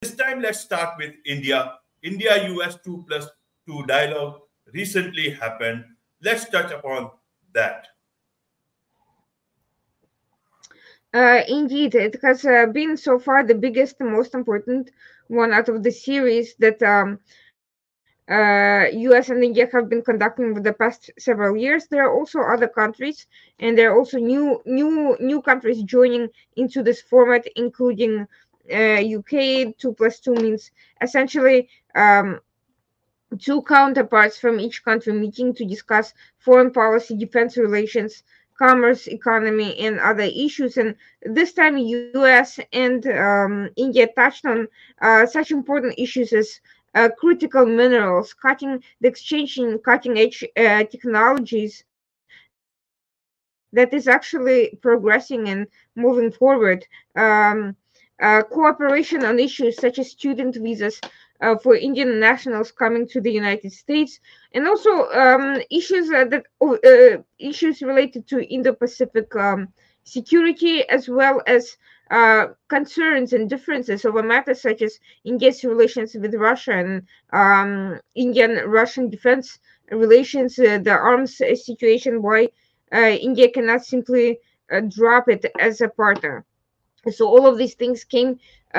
this time, let's start with India. India-US 2 plus 2 dialogue recently happened. Let's touch upon that. Uh, indeed, it has uh, been so far the biggest, most important one out of the series that um, uh, US and India have been conducting for the past several years. There are also other countries, and there are also new new new countries joining into this format, including UK. Uh, two plus two means essentially um, two counterparts from each country meeting to discuss foreign policy, defense relations, commerce, economy, and other issues. And this time, US and um, India touched on uh, such important issues as uh, critical minerals, cutting the exchange in cutting edge uh, technologies that is actually progressing and moving forward. Um, cooperation on issues such as student visas uh, for Indian nationals coming to the United States, and also um, issues uh, that uh, issues related to Indo-Pacific um, security, as well as uh, concerns and differences over matters such as India's relations with Russia and um, Indian-Russian defense relations, uh, the arms situation, why uh, India cannot simply uh, drop it as a partner. So all of these things came uh,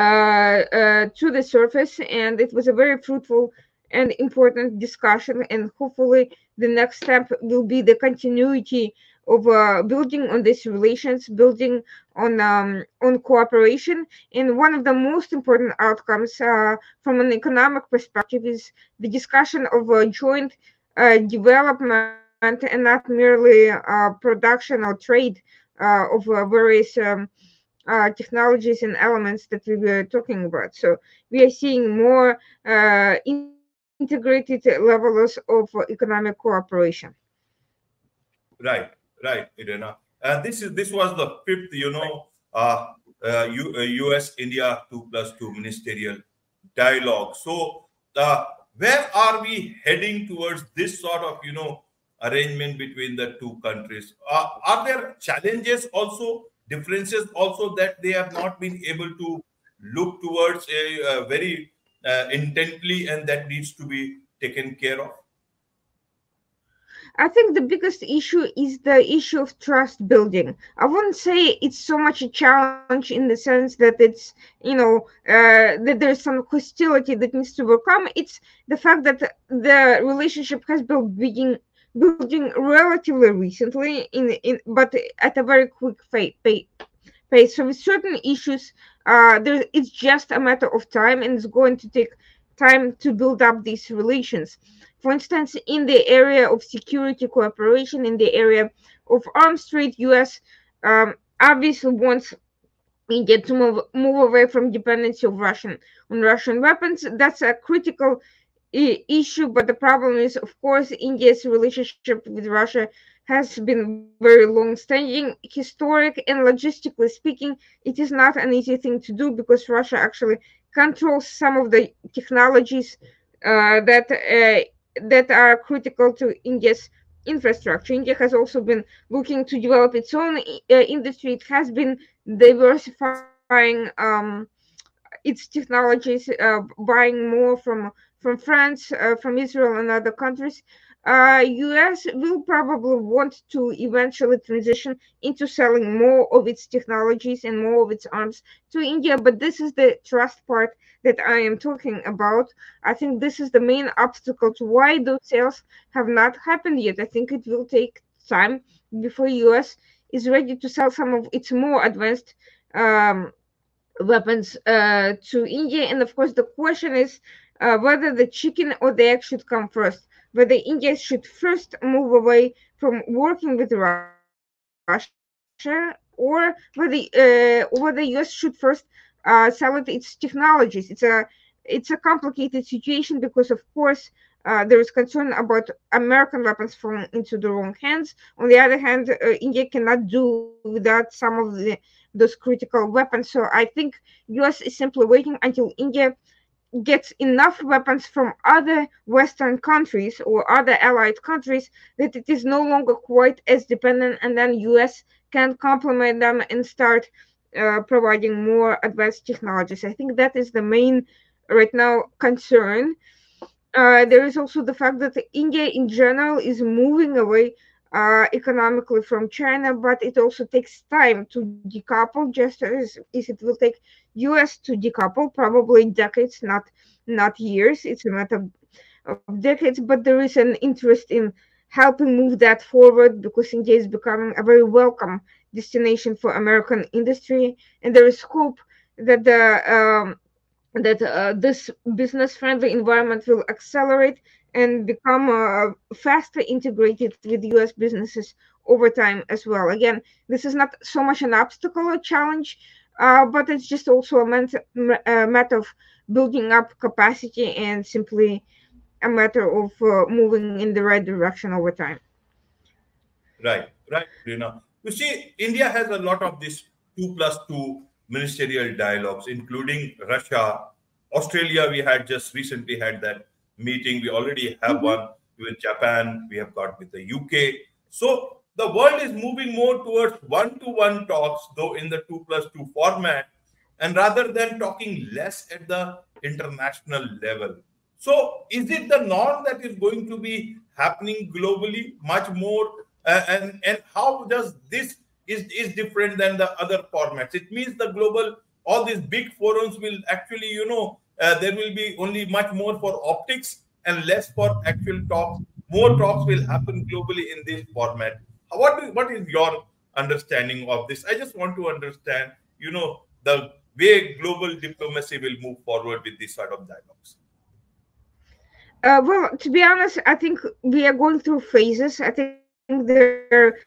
uh, to the surface, and it was a very fruitful and important discussion. And hopefully, the next step will be the continuity of uh, building on these relations, building on um, on cooperation. And one of the most important outcomes uh, from an economic perspective is the discussion of joint uh, development and not merely production or trade of various um, technologies and elements that we were talking about. So we are seeing more uh integrated levels of economic cooperation. Right. Right, Irina. And this is this was the fifth, you know, uh, uh, U, uh, U.S. India two plus two ministerial dialogue. So, uh, where are we heading towards this sort of, you know, arrangement between the two countries? Uh, are there challenges also, differences also that they have not been able to look towards a, a very uh, intently, and that needs to be taken care of? I think the biggest issue is the issue of trust building. I wouldn't say it's so much a challenge in the sense that it's, you know, uh, that there's some hostility that needs to overcome. It's the fact that the relationship has been building, building relatively recently, in, in but at a very quick pace. So with certain issues, uh, there it's just a matter of time, and it's going to take time to build up these relations. For instance, in the area of security cooperation, in the area of arms trade, U.S. Um, obviously wants India to move move away from dependency of Russian on Russian weapons. That's a critical issue, but the problem is, of course, India's relationship with Russia has been very long-standing, historic, and logistically speaking, it is not an easy thing to do because Russia actually controls some of the technologies uh, that uh, that are critical to India's infrastructure. India has also been looking to develop its own uh, industry. It has been diversifying um, its technologies, uh, buying more from from France, uh, from Israel, and other countries. US uh, will probably want to eventually transition into selling more of its technologies and more of its arms to India, but this is the trust part that I am talking about. I think this is the main obstacle to why those sales have not happened yet. I think it will take time before US is ready to sell some of its more advanced um, weapons uh, to India. And of course, the question is uh, whether the chicken or the egg should come first. Whether India should first move away from working with Russia, or whether uh, whether US should first uh, sell it its technologies. It's a it's a complicated situation because, of course, uh, there is concern about American weapons falling into the wrong hands. On the other hand, uh, India cannot do without some of the those critical weapons. So I think U.S. is simply waiting until India gets enough weapons from other Western countries or other allied countries that it is no longer quite as dependent, and then U.S. can complement them and start uh, providing more advanced technologies. I think that is the main right now concern. Uh, there is also the fact that India in general is moving away uh, economically from China, but it also takes time to decouple, just as, as it will take US to decouple, probably decades, not not years. It's a matter of, of decades, but there is an interest in helping move that forward because India is becoming a very welcome destination for American industry, and there is hope that the um, that uh, this business-friendly environment will accelerate and become uh, faster integrated with U.S. businesses over time as well. Again, this is not so much an obstacle or challenge, but it's just also a, a, matter of building up capacity and simply a matter of uh, moving in the right direction over time. Right, right, Rina. You see, India has a lot of these two plus two ministerial dialogues, including Russia, Australia. We had just recently had that meeting. We already have mm-hmm. one with Japan. We have got with the UK. So the world is moving more towards one-to-one talks, though in the two plus two format, and rather than talking less at the international level. So is it the norm that is going to be happening globally much more? Uh, and and how does this is is different than the other formats? It means the global all these big forums will actually you know uh, there will be only much more for optics and less for actual talks. More talks will happen globally in this format. What is, what is your understanding of this? I just want to understand, you know, the way global diplomacy will move forward with these sort of dialogues. Uh, well, to be honest, I think we are going through phases. I think there are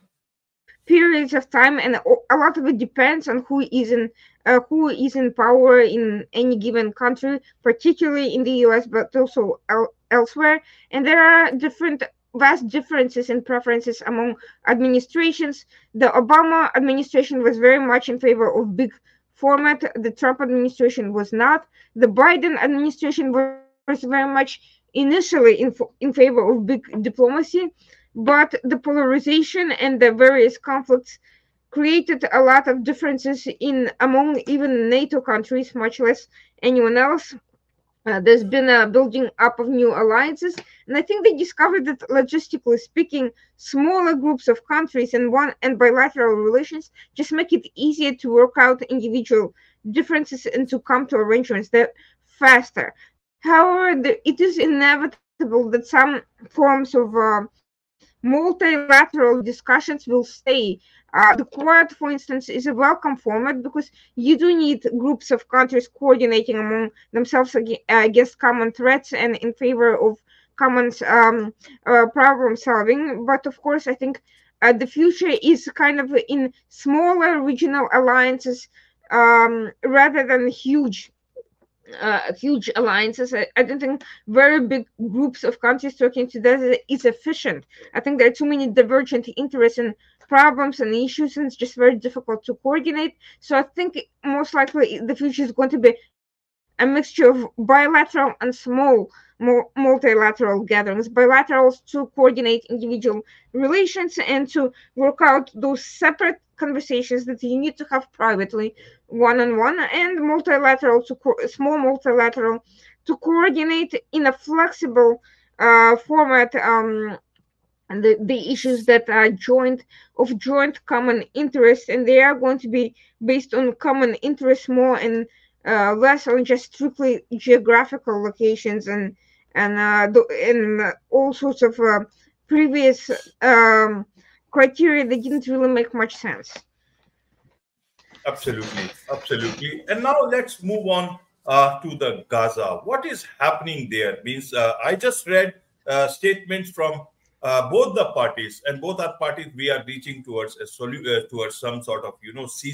periods of time, and a lot of it depends on who is in uh, who is in power in any given country, particularly in the US, but also el- elsewhere. And there are different vast differences in preferences among administrations. The Obama administration was very much in favor of big format. The Trump administration was not. The Biden administration was very much initially in, in favor of big diplomacy, but the polarization and the various conflicts created a lot of differences in among even NATO countries, much less anyone else. Uh, there's been a building up of new alliances, and I think they discovered that logistically speaking, smaller groups of countries and one and bilateral relations just make it easier to work out individual differences and to come to arrangements that faster. However, the, it is inevitable that some forms of uh, multilateral discussions will stay. Uh, the Quad, for instance, is a welcome format because you do need groups of countries coordinating among themselves against common threats and in favor of common um, uh, problem solving. But of course, I think uh, the future is kind of in smaller regional alliances um, rather than huge uh, huge alliances. I, I, don't think very big groups of countries talking together is efficient. I think there are too many divergent interests and problems and issues, and it's just very difficult to coordinate. So I think most likely the future is going to be a mixture of bilateral and small multilateral gatherings, bilaterals to coordinate individual relations and to work out those separate conversations that you need to have privately, one on one, and multilateral to co- small multilateral to coordinate in a flexible uh, format um, the, the issues that are joint of joint common interest, and they are going to be based on common interests more and uh, less on just strictly geographical locations and and uh, and all sorts of uh, previous um, criteria that didn't really make much sense. Absolutely, absolutely. And now let's move on uh, to the Gaza. What is happening there? Means uh, I just read uh, statements from uh, both the parties, and both our parties we are reaching towards a solu- towards some sort of you know